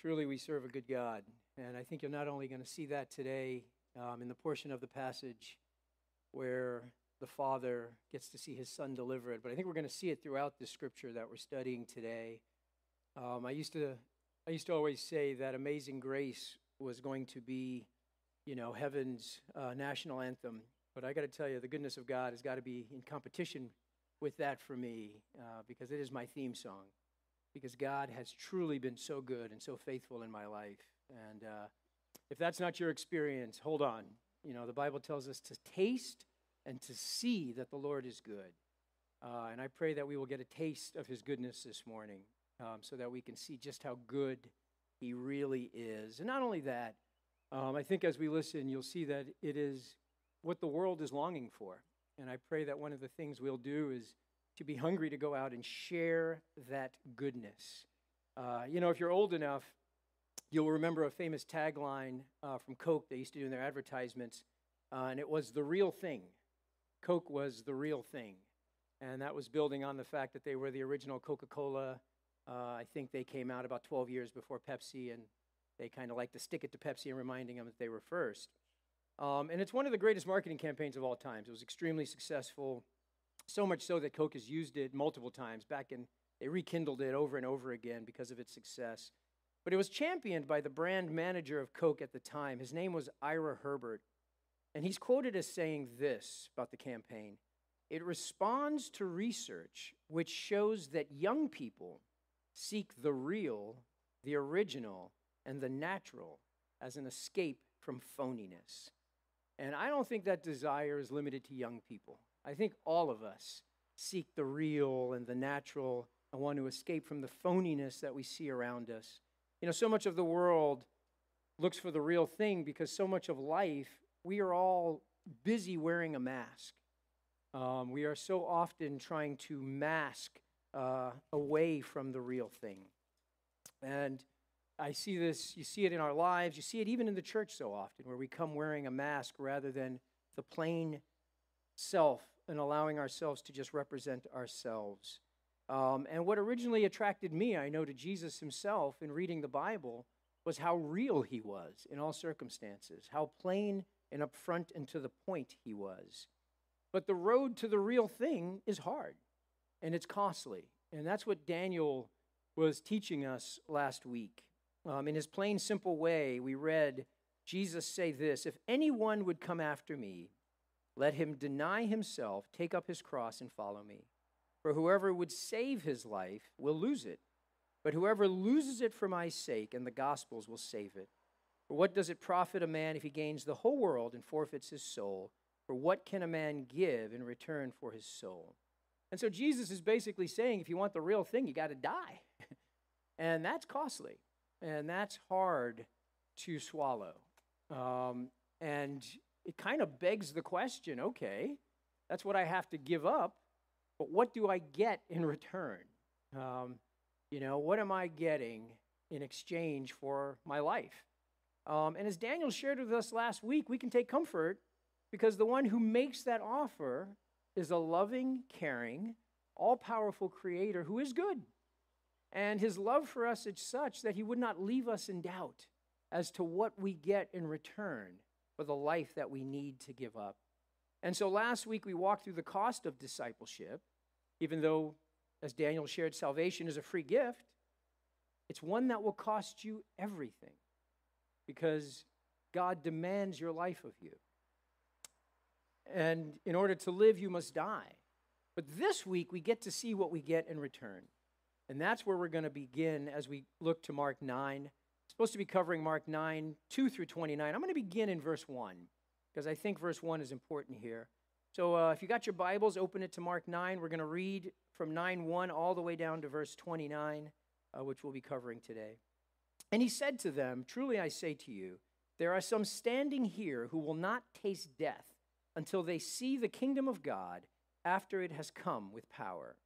Truly, we serve a good God. And I think you're not only going to see that today um, in the portion of the passage where the Father gets to see his Son deliver it, but I think we're going to see it throughout the scripture that we're studying today. Um, I, used to, I used to always say that Amazing Grace was going to be, you know, heaven's uh, national anthem. But I got to tell you, the goodness of God has got to be in competition with that for me uh, because it is my theme song because God has truly been so good and so faithful in my life. And uh, if that's not your experience, hold on. You know, the Bible tells us to taste and to see that the Lord is good. Uh, and I pray that we will get a taste of his goodness this morning um, so that we can see just how good he really is. And not only that, um, I think as we listen, you'll see that it is what the world is longing for. And I pray that one of the things we'll do is to be hungry to go out and share that goodness. Uh, you know, if you're old enough, you'll remember a famous tagline uh, from Coke they used to do in their advertisements, uh, and it was the real thing. Coke was the real thing. And that was building on the fact that they were the original Coca Cola. Uh, I think they came out about 12 years before Pepsi, and they kind of like to stick it to Pepsi and reminding them that they were first. Um, and it's one of the greatest marketing campaigns of all times. It was extremely successful. So much so that Coke has used it multiple times. Back in, they rekindled it over and over again because of its success. But it was championed by the brand manager of Coke at the time. His name was Ira Herbert. And he's quoted as saying this about the campaign it responds to research which shows that young people seek the real, the original, and the natural as an escape from phoniness. And I don't think that desire is limited to young people. I think all of us seek the real and the natural and want to escape from the phoniness that we see around us. You know, so much of the world looks for the real thing because so much of life, we are all busy wearing a mask. Um, we are so often trying to mask uh, away from the real thing. And I see this, you see it in our lives, you see it even in the church so often, where we come wearing a mask rather than the plain self and allowing ourselves to just represent ourselves. Um, and what originally attracted me, I know, to Jesus himself in reading the Bible was how real he was in all circumstances, how plain and upfront and to the point he was. But the road to the real thing is hard and it's costly. And that's what Daniel was teaching us last week. Um, in his plain, simple way, we read Jesus say this If anyone would come after me, let him deny himself, take up his cross, and follow me. For whoever would save his life will lose it, but whoever loses it for my sake and the gospel's will save it. For what does it profit a man if he gains the whole world and forfeits his soul? For what can a man give in return for his soul? And so Jesus is basically saying if you want the real thing, you got to die. and that's costly, and that's hard to swallow. Um, and it kind of begs the question okay, that's what I have to give up, but what do I get in return? Um, you know, what am I getting in exchange for my life? Um, and as Daniel shared with us last week, we can take comfort because the one who makes that offer is a loving, caring, all powerful creator who is good. And his love for us is such that he would not leave us in doubt as to what we get in return for the life that we need to give up. And so last week we walked through the cost of discipleship, even though, as Daniel shared, salvation is a free gift. It's one that will cost you everything because God demands your life of you. And in order to live, you must die. But this week, we get to see what we get in return. And that's where we're going to begin as we look to Mark 9 supposed to be covering Mark 9, 2 through 29. I'm going to begin in verse 1 because I think verse 1 is important here. So uh, if you got your Bibles, open it to Mark 9. We're going to read from 9 1 all the way down to verse 29, uh, which we'll be covering today. And he said to them, Truly I say to you, there are some standing here who will not taste death until they see the kingdom of God after it has come with power.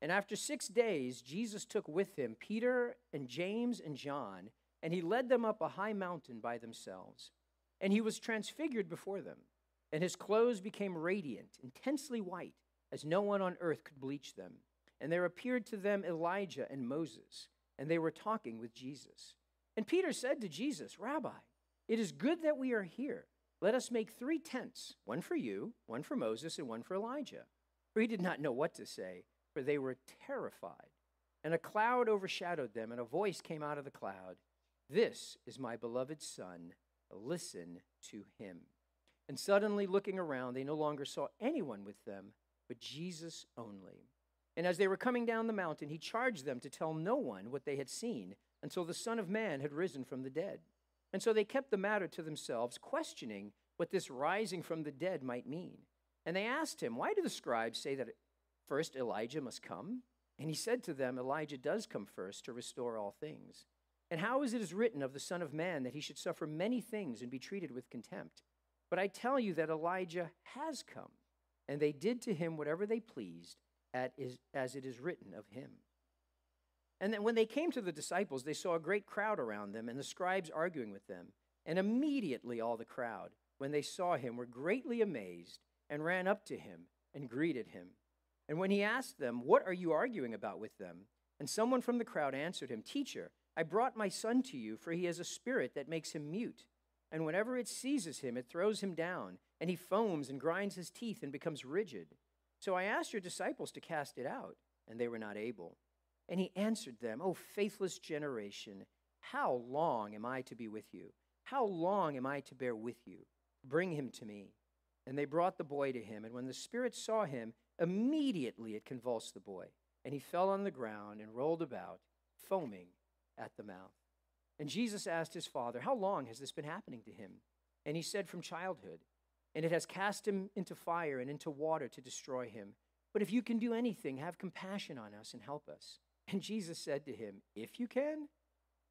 And after six days, Jesus took with him Peter and James and John and he led them up a high mountain by themselves. And he was transfigured before them, and his clothes became radiant, intensely white, as no one on earth could bleach them. And there appeared to them Elijah and Moses, and they were talking with Jesus. And Peter said to Jesus, Rabbi, it is good that we are here. Let us make three tents one for you, one for Moses, and one for Elijah. For he did not know what to say, for they were terrified. And a cloud overshadowed them, and a voice came out of the cloud This is my beloved Son. Listen to him. And suddenly, looking around, they no longer saw anyone with them, but Jesus only. And as they were coming down the mountain, he charged them to tell no one what they had seen until the Son of Man had risen from the dead. And so they kept the matter to themselves, questioning what this rising from the dead might mean. And they asked him, Why do the scribes say that first Elijah must come? And he said to them, Elijah does come first to restore all things. And how is it is written of the Son of Man that he should suffer many things and be treated with contempt? But I tell you that Elijah has come, and they did to him whatever they pleased, as it is written of him. And then when they came to the disciples, they saw a great crowd around them, and the scribes arguing with them. And immediately all the crowd, when they saw him, were greatly amazed, and ran up to him and greeted him. And when he asked them, What are you arguing about with them? And someone from the crowd answered him, Teacher, I brought my son to you, for he has a spirit that makes him mute. And whenever it seizes him, it throws him down, and he foams and grinds his teeth and becomes rigid. So I asked your disciples to cast it out, and they were not able. And he answered them, O faithless generation, how long am I to be with you? How long am I to bear with you? Bring him to me. And they brought the boy to him, and when the spirit saw him, immediately it convulsed the boy, and he fell on the ground and rolled about, foaming at the mouth. And Jesus asked his father, How long has this been happening to him? And he said, From childhood. And it has cast him into fire and into water to destroy him. But if you can do anything, have compassion on us and help us. And Jesus said to him, If you can,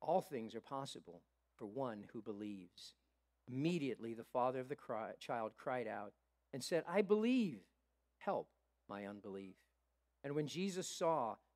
all things are possible for one who believes. Immediately the father of the cry, child cried out and said, I believe, help my unbelief. And when Jesus saw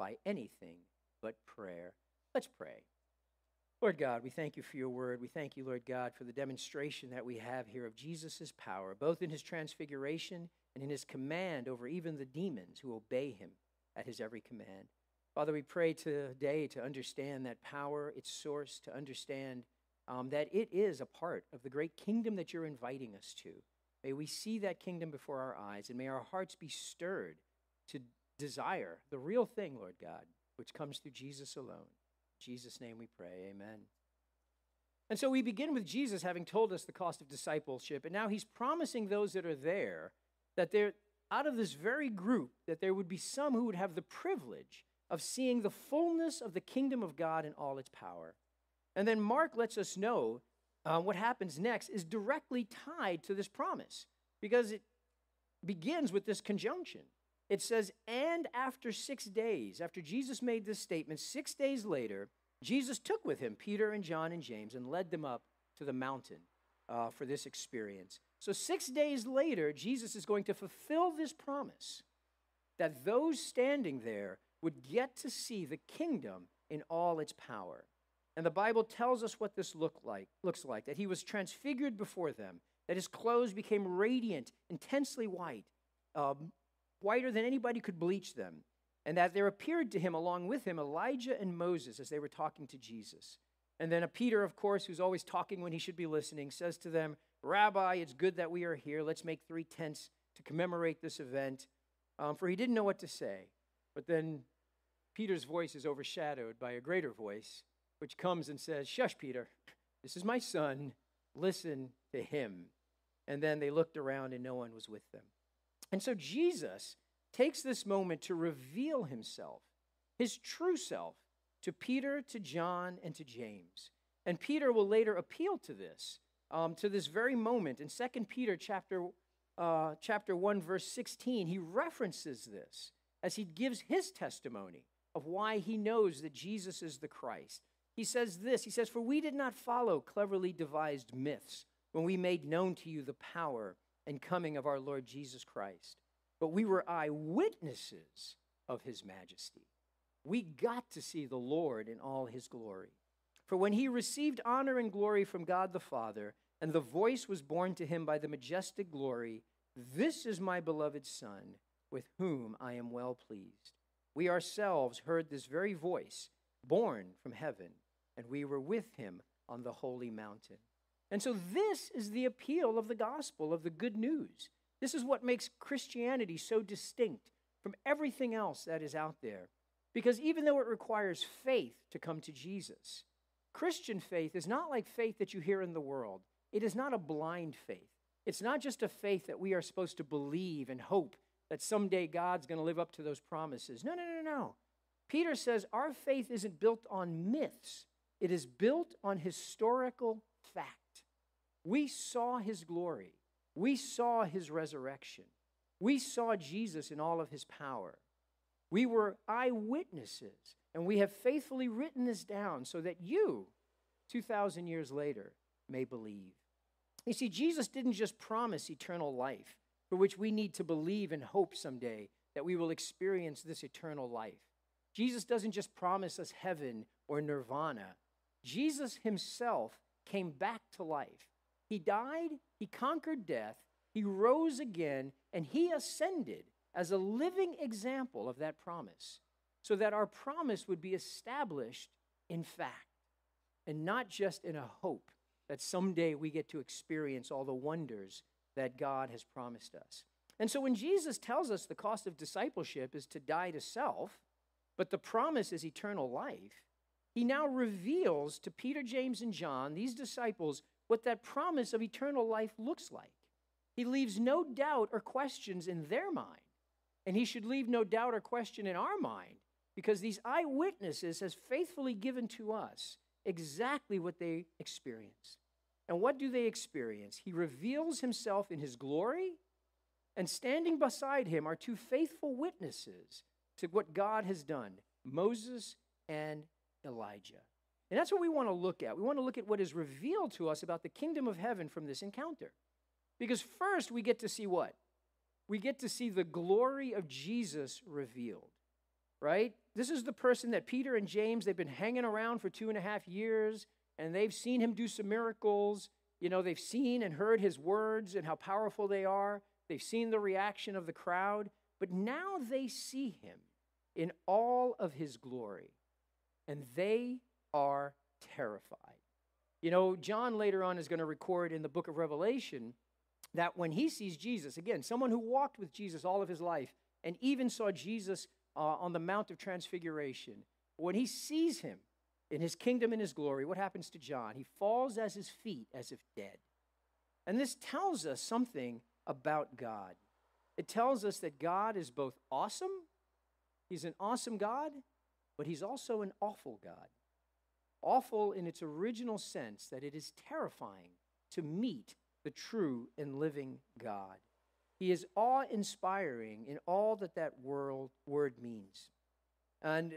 by anything but prayer. Let's pray. Lord God, we thank you for your word. We thank you, Lord God, for the demonstration that we have here of Jesus' power, both in his transfiguration and in his command over even the demons who obey him at his every command. Father, we pray today to understand that power, its source, to understand um, that it is a part of the great kingdom that you're inviting us to. May we see that kingdom before our eyes, and may our hearts be stirred to desire the real thing, Lord God, which comes through Jesus alone. In Jesus' name we pray. Amen. And so we begin with Jesus having told us the cost of discipleship, and now he's promising those that are there that there, out of this very group, that there would be some who would have the privilege of seeing the fullness of the kingdom of God in all its power. And then Mark lets us know uh, what happens next is directly tied to this promise because it begins with this conjunction. It says, and after six days, after Jesus made this statement, six days later, Jesus took with him Peter and John and James and led them up to the mountain uh, for this experience. So, six days later, Jesus is going to fulfill this promise that those standing there would get to see the kingdom in all its power. And the Bible tells us what this look like, looks like that he was transfigured before them, that his clothes became radiant, intensely white, um, whiter than anybody could bleach them, and that there appeared to him along with him Elijah and Moses as they were talking to Jesus. And then a Peter, of course, who's always talking when he should be listening, says to them, Rabbi, it's good that we are here. Let's make three tents to commemorate this event. Um, for he didn't know what to say. But then Peter's voice is overshadowed by a greater voice, which comes and says, Shush, Peter, this is my son. Listen to him. And then they looked around and no one was with them. And so Jesus takes this moment to reveal himself, his true self, to Peter, to John, and to James. And Peter will later appeal to this, um, to this very moment. In 2 Peter chapter, uh, chapter 1, verse 16, he references this as he gives his testimony of why he knows that Jesus is the Christ. he says this He says, For we did not follow cleverly devised myths when we made known to you the power and coming of our Lord Jesus Christ, but we were eyewitnesses of his majesty. We got to see the Lord in all his glory. For when he received honor and glory from God the Father, and the voice was borne to him by the majestic glory, This is my beloved Son, with whom I am well pleased. We ourselves heard this very voice, born from heaven, and we were with him on the holy mountain. And so, this is the appeal of the gospel, of the good news. This is what makes Christianity so distinct from everything else that is out there. Because even though it requires faith to come to Jesus, Christian faith is not like faith that you hear in the world. It is not a blind faith. It's not just a faith that we are supposed to believe and hope that someday God's going to live up to those promises. No, no, no, no. Peter says our faith isn't built on myths, it is built on historical fact. We saw his glory, we saw his resurrection, we saw Jesus in all of his power. We were eyewitnesses, and we have faithfully written this down so that you, 2,000 years later, may believe. You see, Jesus didn't just promise eternal life, for which we need to believe and hope someday that we will experience this eternal life. Jesus doesn't just promise us heaven or nirvana. Jesus himself came back to life. He died, he conquered death, he rose again, and he ascended as a living example of that promise, so that our promise would be established in fact and not just in a hope that someday we get to experience all the wonders that God has promised us. And so when Jesus tells us the cost of discipleship is to die to self, but the promise is eternal life, he now reveals to Peter, James, and John, these disciples, what that promise of eternal life looks like. He leaves no doubt or questions in their mind. And he should leave no doubt or question in our mind because these eyewitnesses has faithfully given to us exactly what they experienced. And what do they experience? He reveals himself in his glory, and standing beside him are two faithful witnesses to what God has done Moses and Elijah. And that's what we want to look at. We want to look at what is revealed to us about the kingdom of heaven from this encounter. Because first, we get to see what? We get to see the glory of Jesus revealed, right? This is the person that Peter and James, they've been hanging around for two and a half years and they've seen him do some miracles. You know, they've seen and heard his words and how powerful they are. They've seen the reaction of the crowd, but now they see him in all of his glory, and they are terrified. You know, John later on is going to record in the book of Revelation that when he sees Jesus, again, someone who walked with Jesus all of his life and even saw Jesus uh, on the Mount of Transfiguration, when he sees him, in his kingdom and his glory, what happens to John? He falls at his feet as if dead. And this tells us something about God. It tells us that God is both awesome, he's an awesome God, but he's also an awful God. Awful in its original sense, that it is terrifying to meet the true and living God. He is awe inspiring in all that that world, word means. And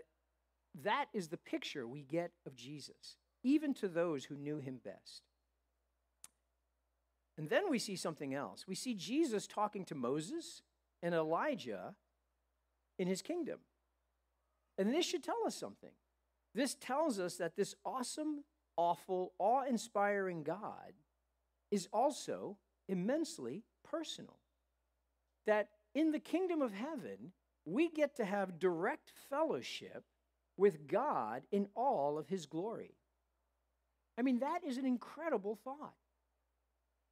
that is the picture we get of Jesus, even to those who knew him best. And then we see something else. We see Jesus talking to Moses and Elijah in his kingdom. And this should tell us something. This tells us that this awesome, awful, awe inspiring God is also immensely personal. That in the kingdom of heaven, we get to have direct fellowship with God in all of his glory. I mean, that is an incredible thought.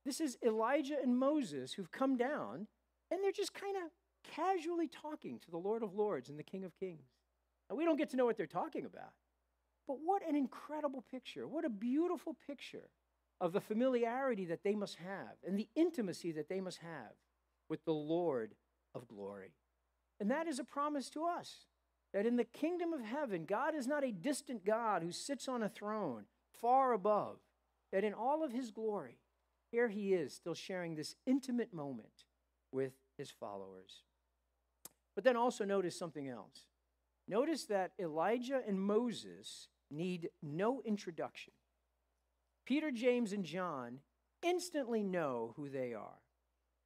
This is Elijah and Moses who've come down, and they're just kind of casually talking to the Lord of Lords and the King of Kings. And we don't get to know what they're talking about. But what an incredible picture. What a beautiful picture of the familiarity that they must have and the intimacy that they must have with the Lord of glory. And that is a promise to us that in the kingdom of heaven, God is not a distant God who sits on a throne far above, that in all of his glory, here he is still sharing this intimate moment with his followers. But then also notice something else. Notice that Elijah and Moses need no introduction. Peter, James, and John instantly know who they are.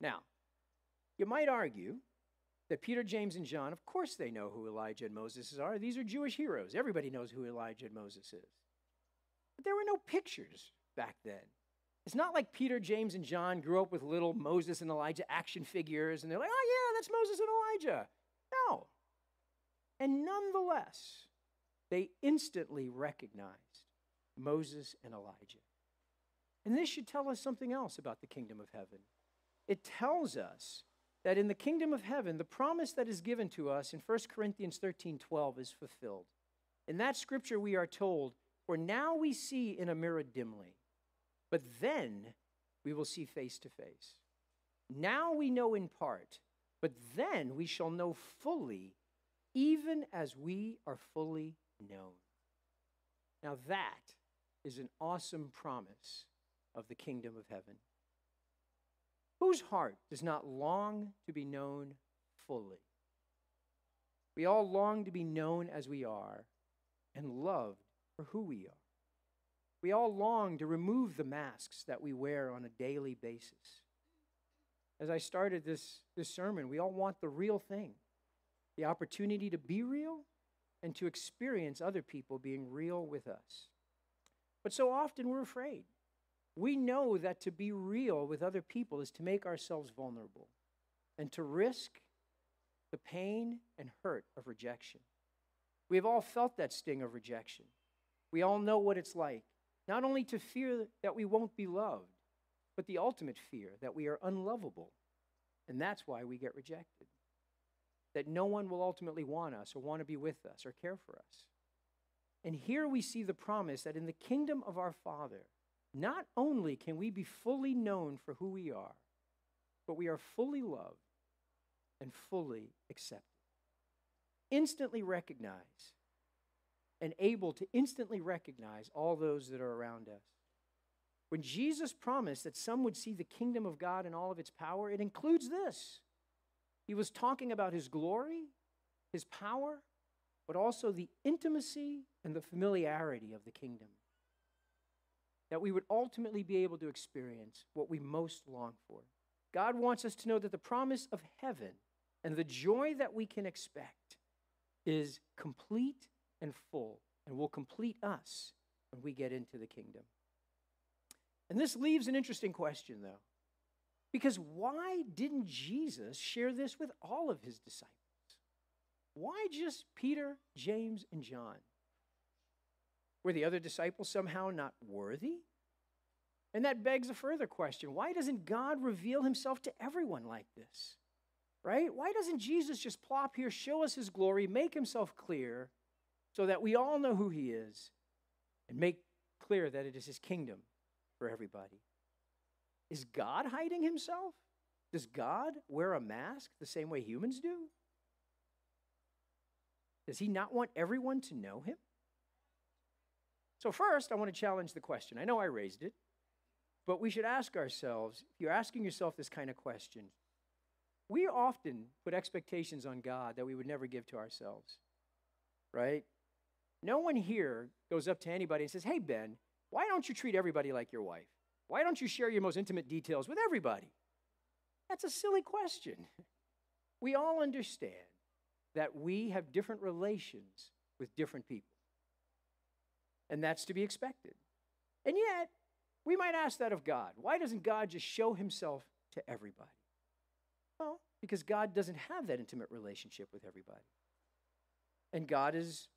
Now, you might argue that Peter, James, and John, of course, they know who Elijah and Moses are. These are Jewish heroes. Everybody knows who Elijah and Moses is. But there were no pictures back then. It's not like Peter, James, and John grew up with little Moses and Elijah action figures and they're like, oh, yeah, that's Moses and Elijah. No. And nonetheless, they instantly recognized Moses and Elijah. And this should tell us something else about the kingdom of heaven. It tells us that in the kingdom of heaven, the promise that is given to us in 1 Corinthians 13 12 is fulfilled. In that scripture, we are told, For now we see in a mirror dimly, but then we will see face to face. Now we know in part, but then we shall know fully, even as we are fully known. Now, that is an awesome promise of the kingdom of heaven. Whose heart does not long to be known fully? We all long to be known as we are and loved for who we are. We all long to remove the masks that we wear on a daily basis. As I started this, this sermon, we all want the real thing the opportunity to be real and to experience other people being real with us. But so often we're afraid. We know that to be real with other people is to make ourselves vulnerable and to risk the pain and hurt of rejection. We have all felt that sting of rejection. We all know what it's like, not only to fear that we won't be loved, but the ultimate fear that we are unlovable. And that's why we get rejected. That no one will ultimately want us or want to be with us or care for us. And here we see the promise that in the kingdom of our Father, not only can we be fully known for who we are, but we are fully loved and fully accepted. Instantly recognize and able to instantly recognize all those that are around us. When Jesus promised that some would see the kingdom of God in all of its power, it includes this. He was talking about his glory, his power, but also the intimacy and the familiarity of the kingdom that we would ultimately be able to experience what we most long for. God wants us to know that the promise of heaven and the joy that we can expect is complete and full and will complete us when we get into the kingdom. And this leaves an interesting question, though. Because why didn't Jesus share this with all of his disciples? Why just Peter, James, and John? Were the other disciples somehow not worthy? And that begs a further question why doesn't God reveal himself to everyone like this? Right? Why doesn't Jesus just plop here, show us his glory, make himself clear so that we all know who he is and make clear that it is his kingdom for everybody? Is God hiding himself? Does God wear a mask the same way humans do? Does he not want everyone to know him? So, first, I want to challenge the question. I know I raised it, but we should ask ourselves if you're asking yourself this kind of question, we often put expectations on God that we would never give to ourselves, right? No one here goes up to anybody and says, Hey, Ben, why don't you treat everybody like your wife? Why don't you share your most intimate details with everybody? That's a silly question. We all understand that we have different relations with different people and that's to be expected. And yet, we might ask that of God. Why doesn't God just show himself to everybody? Well, because God doesn't have that intimate relationship with everybody. And God is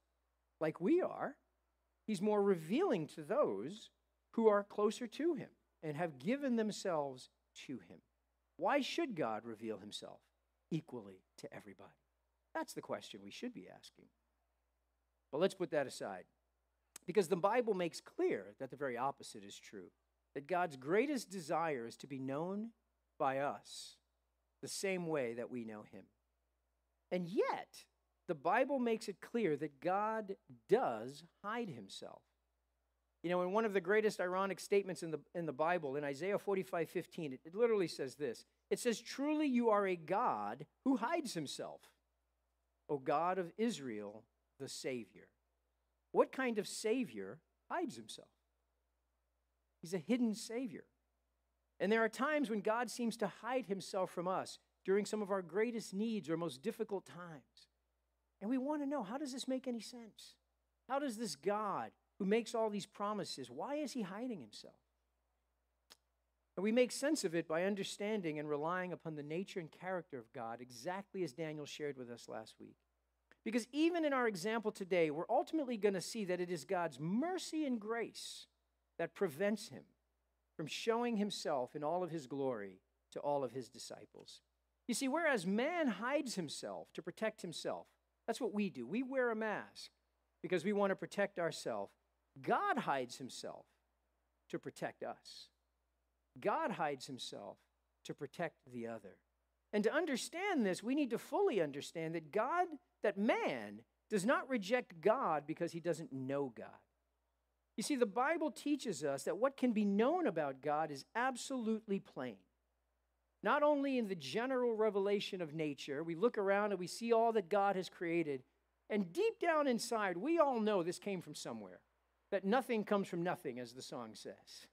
like we are, He's more revealing to those who are closer to Him and have given themselves to Him. Why should God reveal Himself equally to everybody? That's the question we should be asking. But let's put that aside. Because the Bible makes clear that the very opposite is true that God's greatest desire is to be known by us the same way that we know Him. And yet, the Bible makes it clear that God does hide Himself. You know, in one of the greatest ironic statements in the, in the Bible, in Isaiah 45 15, it, it literally says this It says, Truly you are a God who hides Himself, O God of Israel, the Savior. What kind of Savior hides himself? He's a hidden Savior. And there are times when God seems to hide himself from us during some of our greatest needs or most difficult times. And we want to know how does this make any sense? How does this God who makes all these promises, why is he hiding himself? And we make sense of it by understanding and relying upon the nature and character of God, exactly as Daniel shared with us last week. Because even in our example today, we're ultimately going to see that it is God's mercy and grace that prevents him from showing himself in all of his glory to all of his disciples. You see, whereas man hides himself to protect himself, that's what we do. We wear a mask because we want to protect ourselves. God hides himself to protect us. God hides himself to protect the other. And to understand this, we need to fully understand that God, that man, does not reject God because he doesn't know God. You see, the Bible teaches us that what can be known about God is absolutely plain. Not only in the general revelation of nature, we look around and we see all that God has created, and deep down inside, we all know this came from somewhere, that nothing comes from nothing, as the song says,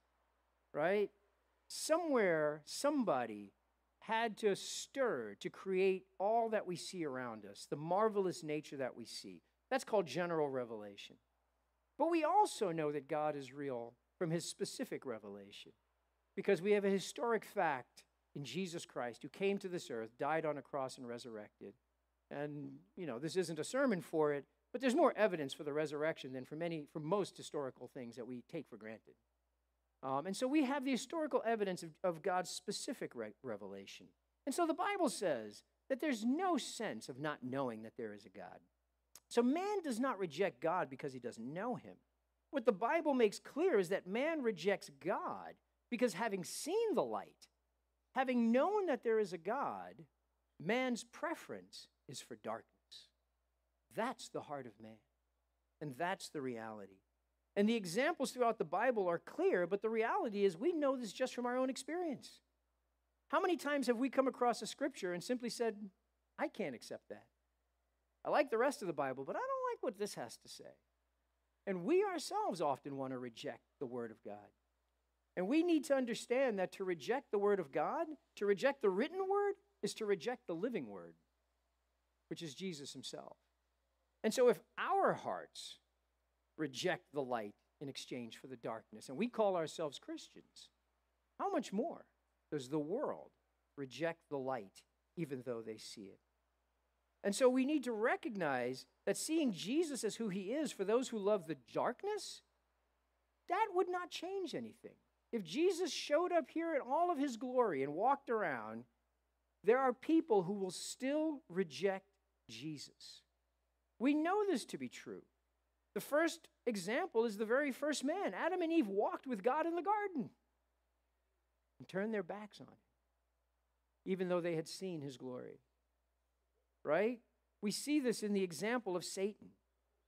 right? Somewhere, somebody had to stir to create all that we see around us, the marvelous nature that we see. That's called general revelation. But we also know that God is real from his specific revelation because we have a historic fact in Jesus Christ who came to this earth, died on a cross, and resurrected. And, you know, this isn't a sermon for it, but there's more evidence for the resurrection than for many, for most historical things that we take for granted. Um, and so we have the historical evidence of, of God's specific re- revelation. And so the Bible says that there's no sense of not knowing that there is a God. So man does not reject God because he doesn't know him. What the Bible makes clear is that man rejects God because having seen the light, having known that there is a God, man's preference is for darkness. That's the heart of man. And that's the reality. And the examples throughout the Bible are clear, but the reality is we know this just from our own experience. How many times have we come across a scripture and simply said, I can't accept that? I like the rest of the Bible, but I don't like what this has to say. And we ourselves often want to reject the Word of God. And we need to understand that to reject the Word of God, to reject the written Word, is to reject the living Word, which is Jesus Himself. And so if our hearts reject the light in exchange for the darkness, and we call ourselves Christians, how much more does the world reject the light even though they see it? And so we need to recognize that seeing Jesus as who he is for those who love the darkness, that would not change anything. If Jesus showed up here in all of his glory and walked around, there are people who will still reject Jesus. We know this to be true. The first example is the very first man. Adam and Eve walked with God in the garden and turned their backs on him, even though they had seen his glory right? We see this in the example of Satan.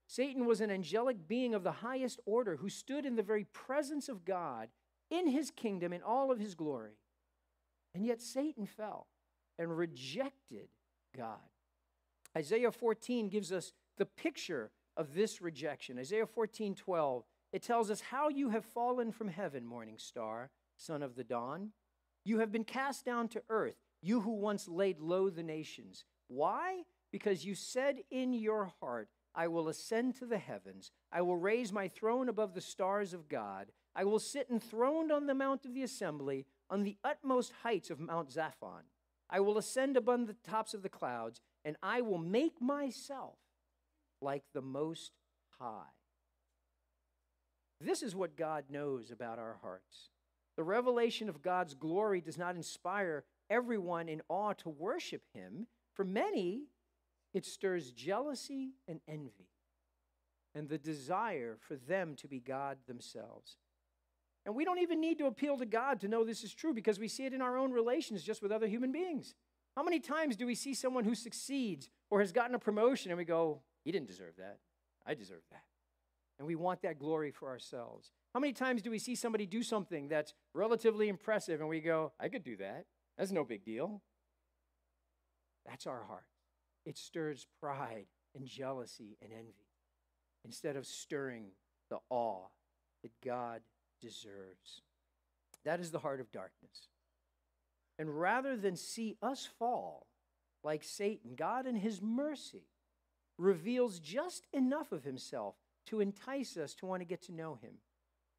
Satan was an angelic being of the highest order who stood in the very presence of God in his kingdom in all of his glory. And yet Satan fell and rejected God. Isaiah 14 gives us the picture of this rejection. Isaiah 14 12, it tells us how you have fallen from heaven, morning star, son of the dawn. You have been cast down to earth, you who once laid low the nations. Why? Because you said in your heart, I will ascend to the heavens. I will raise my throne above the stars of God. I will sit enthroned on the mount of the assembly, on the utmost heights of Mount Zaphon. I will ascend above the tops of the clouds, and I will make myself like the Most High. This is what God knows about our hearts. The revelation of God's glory does not inspire everyone in awe to worship Him. For many, it stirs jealousy and envy and the desire for them to be God themselves. And we don't even need to appeal to God to know this is true because we see it in our own relations just with other human beings. How many times do we see someone who succeeds or has gotten a promotion and we go, he didn't deserve that. I deserve that. And we want that glory for ourselves. How many times do we see somebody do something that's relatively impressive and we go, I could do that? That's no big deal. That's our heart. It stirs pride and jealousy and envy. instead of stirring the awe that God deserves. That is the heart of darkness. And rather than see us fall like Satan, God, in his mercy, reveals just enough of himself to entice us to want to get to know him.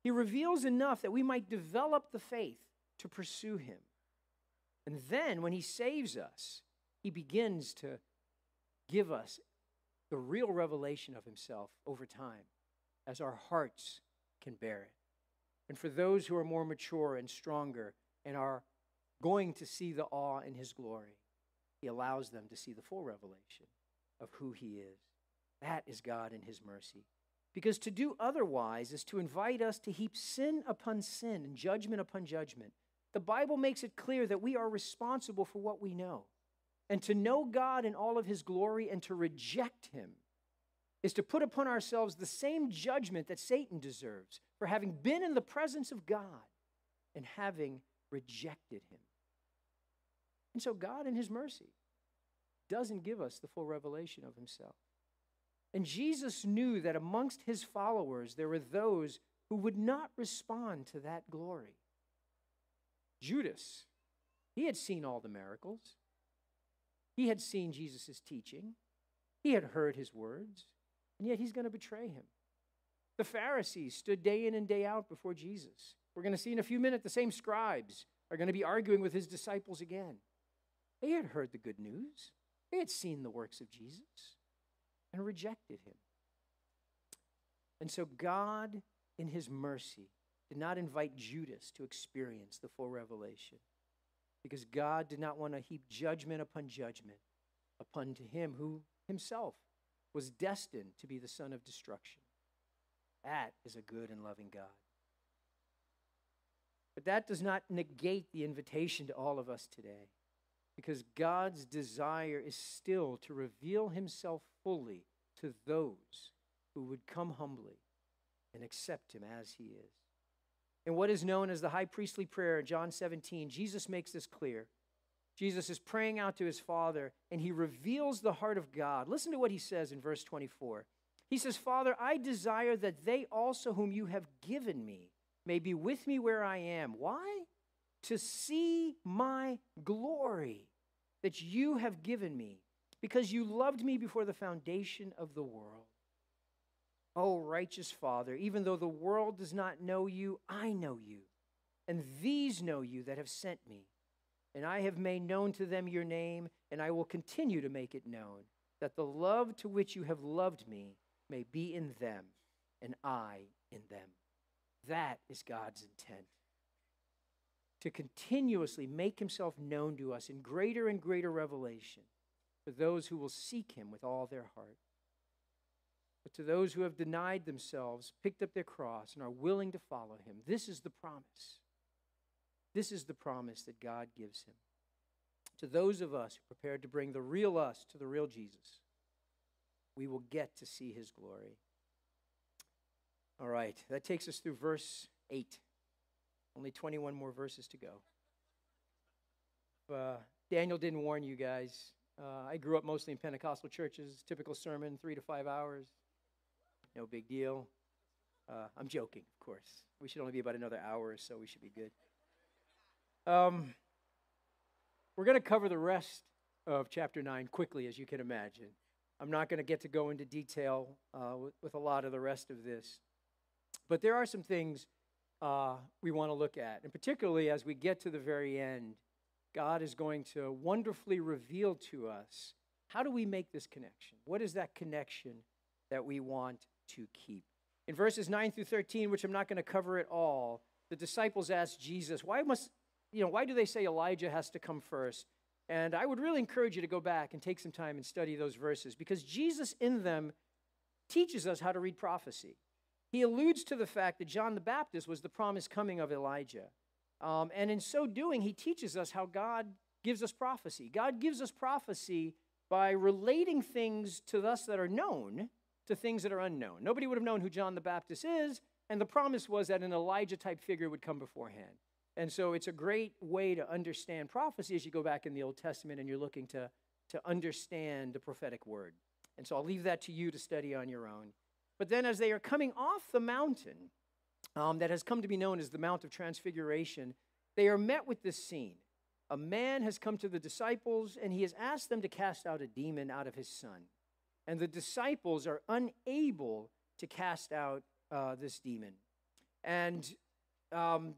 He reveals enough that we might develop the faith to pursue him. And then when he saves us, he begins to give us the real revelation of himself over time as our hearts can bear it. And for those who are more mature and stronger and are going to see the awe in his glory, he allows them to see the full revelation of who he is. That is God in his mercy. Because to do otherwise is to invite us to heap sin upon sin and judgment upon judgment. The Bible makes it clear that we are responsible for what we know. And to know God in all of his glory and to reject him is to put upon ourselves the same judgment that Satan deserves for having been in the presence of God and having rejected him. And so, God, in his mercy, doesn't give us the full revelation of himself. And Jesus knew that amongst his followers there were those who would not respond to that glory. Judas, he had seen all the miracles, he had seen Jesus' teaching, he had heard his words, and yet he's going to betray him. The Pharisees stood day in and day out before Jesus. We're going to see in a few minutes the same scribes are going to be arguing with his disciples again. They had heard the good news, they had seen the works of Jesus and rejected him. And so God, in his mercy, did not invite Judas to experience the full revelation because God did not want to heap judgment upon judgment upon to him who himself was destined to be the son of destruction. That is a good and loving God. But that does not negate the invitation to all of us today because God's desire is still to reveal himself fully to those who would come humbly and accept him as he is. In what is known as the high priestly prayer in John 17, Jesus makes this clear. Jesus is praying out to his Father, and he reveals the heart of God. Listen to what he says in verse 24. He says, Father, I desire that they also, whom you have given me, may be with me where I am. Why? To see my glory that you have given me, because you loved me before the foundation of the world. Oh, righteous Father, even though the world does not know you, I know you. And these know you that have sent me. And I have made known to them your name, and I will continue to make it known, that the love to which you have loved me may be in them, and I in them. That is God's intent. To continuously make himself known to us in greater and greater revelation for those who will seek him with all their heart. But to those who have denied themselves, picked up their cross, and are willing to follow him, this is the promise. This is the promise that God gives him. To those of us who are prepared to bring the real us to the real Jesus, we will get to see his glory. All right, that takes us through verse 8. Only 21 more verses to go. Uh, Daniel didn't warn you guys. Uh, I grew up mostly in Pentecostal churches, typical sermon, three to five hours. No big deal. Uh, I'm joking, of course. We should only be about another hour or so. We should be good. Um, we're going to cover the rest of chapter 9 quickly, as you can imagine. I'm not going to get to go into detail uh, with, with, a lot of the rest of this. But there are some things uh, we want to look at. And particularly as we get to the very end, God is going to wonderfully reveal to us how do we make this connection? What is that connection that we want to keep? In verses 9 through 13, which I'm not going to cover at all, the disciples ask Jesus, why must, you know, why do they say Elijah has to come first? And I would really encourage you to go back and take some time and study those verses because Jesus in them teaches us how to read prophecy. He alludes to the fact that John the Baptist was the promised coming of Elijah. Um, and in so doing, he teaches us how God gives us prophecy. God gives us prophecy by relating things to us that are known to things that are unknown. Nobody would have known who John the Baptist is, and the promise was that an Elijah type figure would come beforehand. And so it's a great way to understand prophecy as you go back in the Old Testament and you're looking to, to understand the prophetic word. And so I'll leave that to you to study on your own. But then, as they are coming off the mountain um, that has come to be known as the Mount of Transfiguration, they are met with this scene. A man has come to the disciples and he has asked them to cast out a demon out of his son. And the disciples are unable to cast out uh, this demon. And um,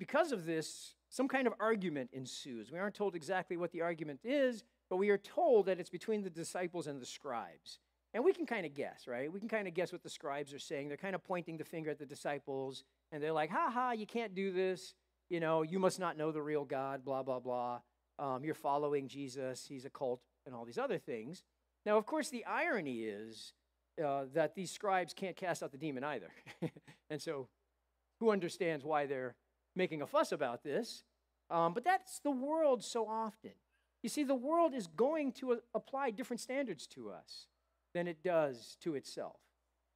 because of this, some kind of argument ensues. We aren't told exactly what the argument is, but we are told that it's between the disciples and the scribes. And we can kind of guess, right? We can kind of guess what the scribes are saying. They're kind of pointing the finger at the disciples, and they're like, ha ha, you can't do this. You know, you must not know the real God, blah, blah, blah. Um, you're following Jesus, he's a cult, and all these other things. Now, of course, the irony is uh, that these scribes can't cast out the demon either. and so, who understands why they're making a fuss about this? Um, but that's the world so often. You see, the world is going to apply different standards to us than it does to itself.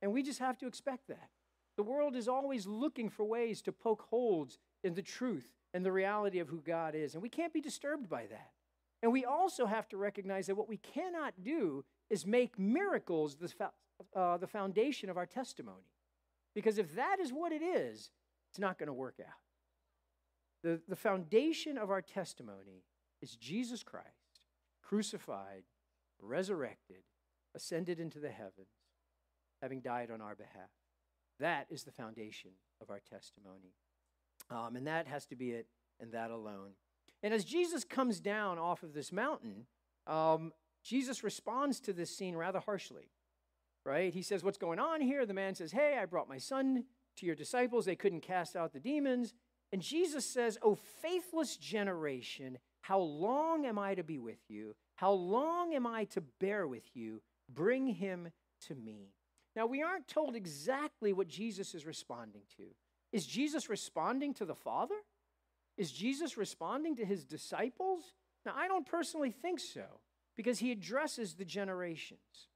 And we just have to expect that. The world is always looking for ways to poke holes in the truth and the reality of who God is. And we can't be disturbed by that. And we also have to recognize that what we cannot do is make miracles the, uh, the foundation of our testimony. Because if that is what it is, it's not going to work out. The, the foundation of our testimony is Jesus Christ, crucified, resurrected, ascended into the heavens, having died on our behalf. That is the foundation of our testimony. Um, and that has to be it, and that alone. And as Jesus comes down off of this mountain, um, Jesus responds to this scene rather harshly, right? He says, What's going on here? The man says, Hey, I brought my son to your disciples. They couldn't cast out the demons. And Jesus says, Oh, faithless generation, how long am I to be with you? How long am I to bear with you? Bring him to me. Now, we aren't told exactly what Jesus is responding to. Is Jesus responding to the Father? Is Jesus responding to his disciples? Now, I don't personally think so because he addresses the generations.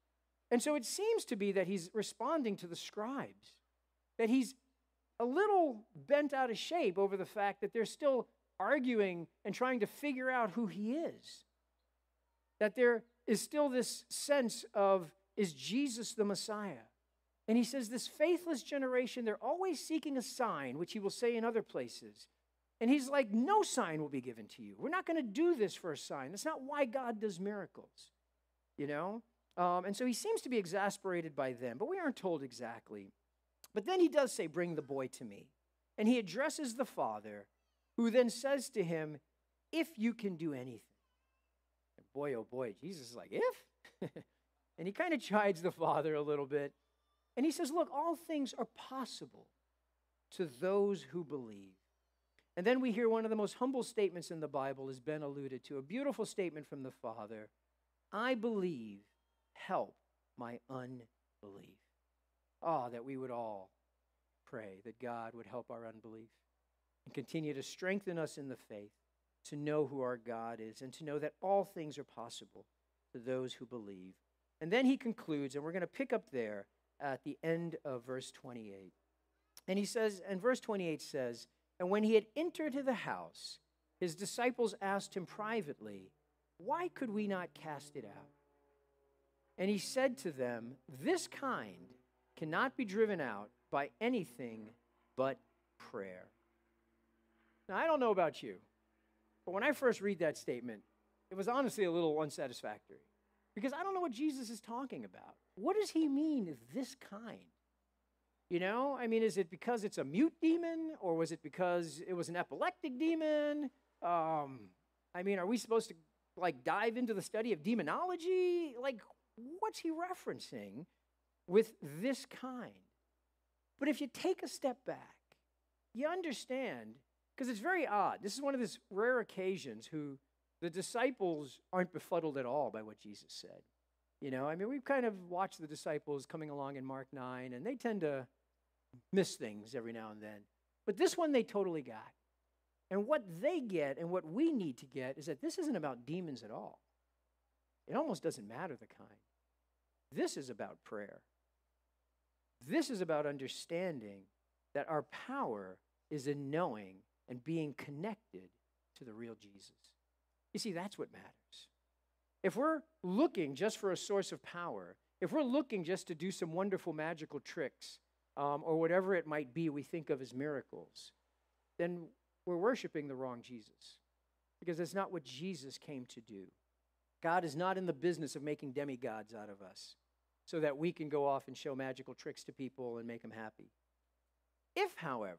And so it seems to be that he's responding to the scribes, that he's a little bent out of shape over the fact that they're still arguing and trying to figure out who he is. That there is still this sense of, is Jesus the Messiah? And he says, This faithless generation, they're always seeking a sign, which he will say in other places. And he's like, No sign will be given to you. We're not going to do this for a sign. That's not why God does miracles, you know? Um, and so he seems to be exasperated by them, but we aren't told exactly. But then he does say, Bring the boy to me. And he addresses the father, who then says to him, If you can do anything. Boy, oh boy, Jesus is like, If? and he kind of chides the father a little bit. And he says, Look, all things are possible to those who believe. And then we hear one of the most humble statements in the Bible, as Ben alluded to, a beautiful statement from the Father I believe, help my unbelief. Ah, oh, that we would all pray that God would help our unbelief and continue to strengthen us in the faith, to know who our God is, and to know that all things are possible to those who believe. And then he concludes, and we're going to pick up there at the end of verse 28. And he says, and verse 28 says, And when he had entered the house, his disciples asked him privately, Why could we not cast it out? And he said to them, This kind cannot be driven out by anything but prayer. Now, I don't know about you, but when I first read that statement, it was honestly a little unsatisfactory because I don't know what Jesus is talking about. What does he mean, this kind? You know, I mean, is it because it's a mute demon or was it because it was an epileptic demon? Um, I mean, are we supposed to like dive into the study of demonology? Like, what's he referencing with this kind? But if you take a step back, you understand, because it's very odd. This is one of those rare occasions who the disciples aren't befuddled at all by what Jesus said. You know, I mean, we've kind of watched the disciples coming along in Mark 9, and they tend to miss things every now and then. But this one they totally got. And what they get and what we need to get is that this isn't about demons at all. It almost doesn't matter the kind. This is about prayer. This is about understanding that our power is in knowing and being connected to the real Jesus. You see, that's what matters. If we're looking just for a source of power if we're looking just to do some wonderful magical tricks um, or whatever it might be we think of as miracles, then we're worshiping the wrong Jesus because that's not what Jesus came to do. God is not in the business of making demigods out of us so that we can go off and show magical tricks to people and make them happy. If, however,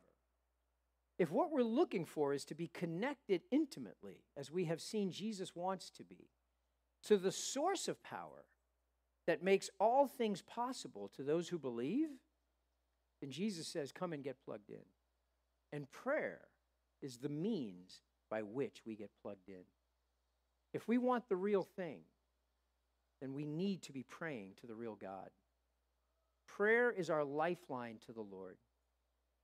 if what we're looking for is to be connected intimately, as we have seen Jesus wants to be, to the source of power that makes all things possible to those who believe, then Jesus says, Come and get plugged in. And prayer is the means by which we get plugged in. If we want the real thing, then we need to be praying to the real God. Prayer is our lifeline to the Lord.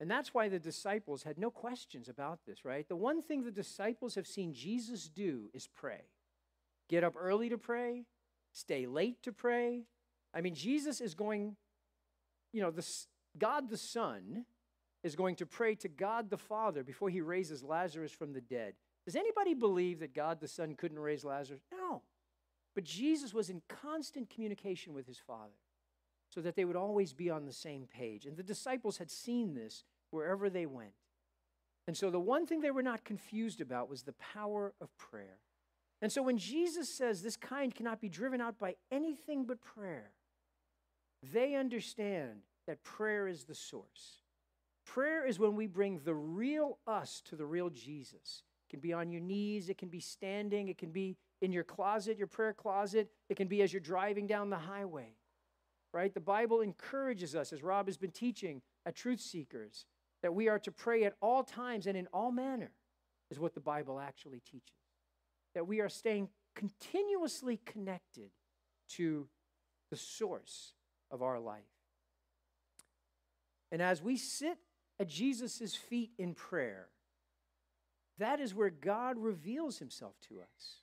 And that's why the disciples had no questions about this, right? The one thing the disciples have seen Jesus do is pray. Get up early to pray, stay late to pray. I mean, Jesus is going, you know, the, God the Son is going to pray to God the Father before he raises Lazarus from the dead. Does anybody believe that God the Son couldn't raise Lazarus? No. But Jesus was in constant communication with his Father so that they would always be on the same page. And the disciples had seen this wherever they went. And so the one thing they were not confused about was the power of prayer. And so when Jesus says this kind cannot be driven out by anything but prayer, they understand that prayer is the source. Prayer is when we bring the real us to the real Jesus. It can be on your knees, it can be standing, it can be in your closet, your prayer closet, it can be as you're driving down the highway right? The Bible encourages us, as Rob has been teaching at Truth Seekers, that we are to pray at all times and in all manner, is what the Bible actually teaches. That we are staying continuously connected to the source of our life. And as we sit at Jesus' feet in prayer, that is where God reveals himself to us.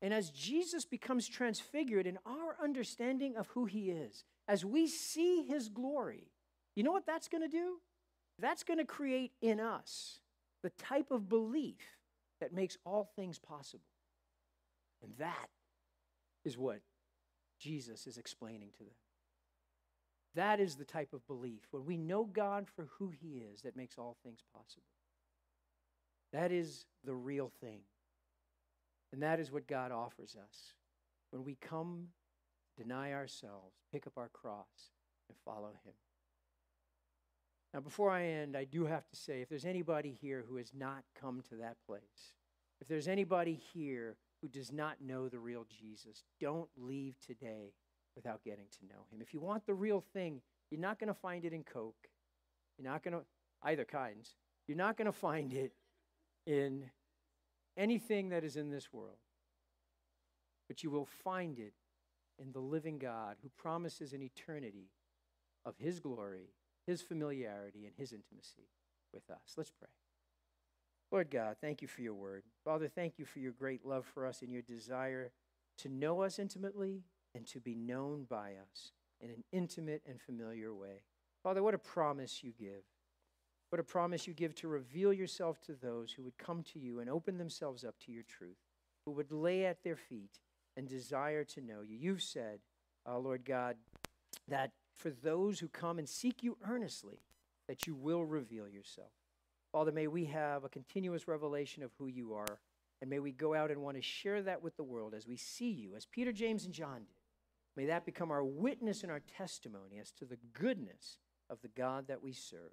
And as Jesus becomes transfigured in our understanding of who he is, as we see his glory, you know what that's going to do? That's going to create in us the type of belief that makes all things possible. And that is what Jesus is explaining to them. That is the type of belief when we know God for who he is that makes all things possible. That is the real thing. And that is what God offers us when we come, deny ourselves, pick up our cross, and follow Him. Now, before I end, I do have to say if there's anybody here who has not come to that place, if there's anybody here who does not know the real Jesus, don't leave today without getting to know Him. If you want the real thing, you're not going to find it in Coke. You're not going to, either kinds. You're not going to find it in anything that is in this world, but you will find it in the living God who promises an eternity of His glory, His familiarity, and His intimacy with us. Let's pray. Lord God, thank you for your word. Father, thank you for your great love for us and your desire to know us intimately and to be known by us in an intimate and familiar way. Father, what a promise you give. What a promise you give to reveal yourself to those who would come to you and open themselves up to your truth, who would lay at their feet and desire to know you. You've said, uh, Lord God, that for those who come and seek you earnestly, that you will reveal yourself. Father, may we have a continuous revelation of who you are, and may we go out and want to share that with the world as we see you, as Peter, James, and John did. May that become our witness and our testimony as to the goodness of the God that we serve.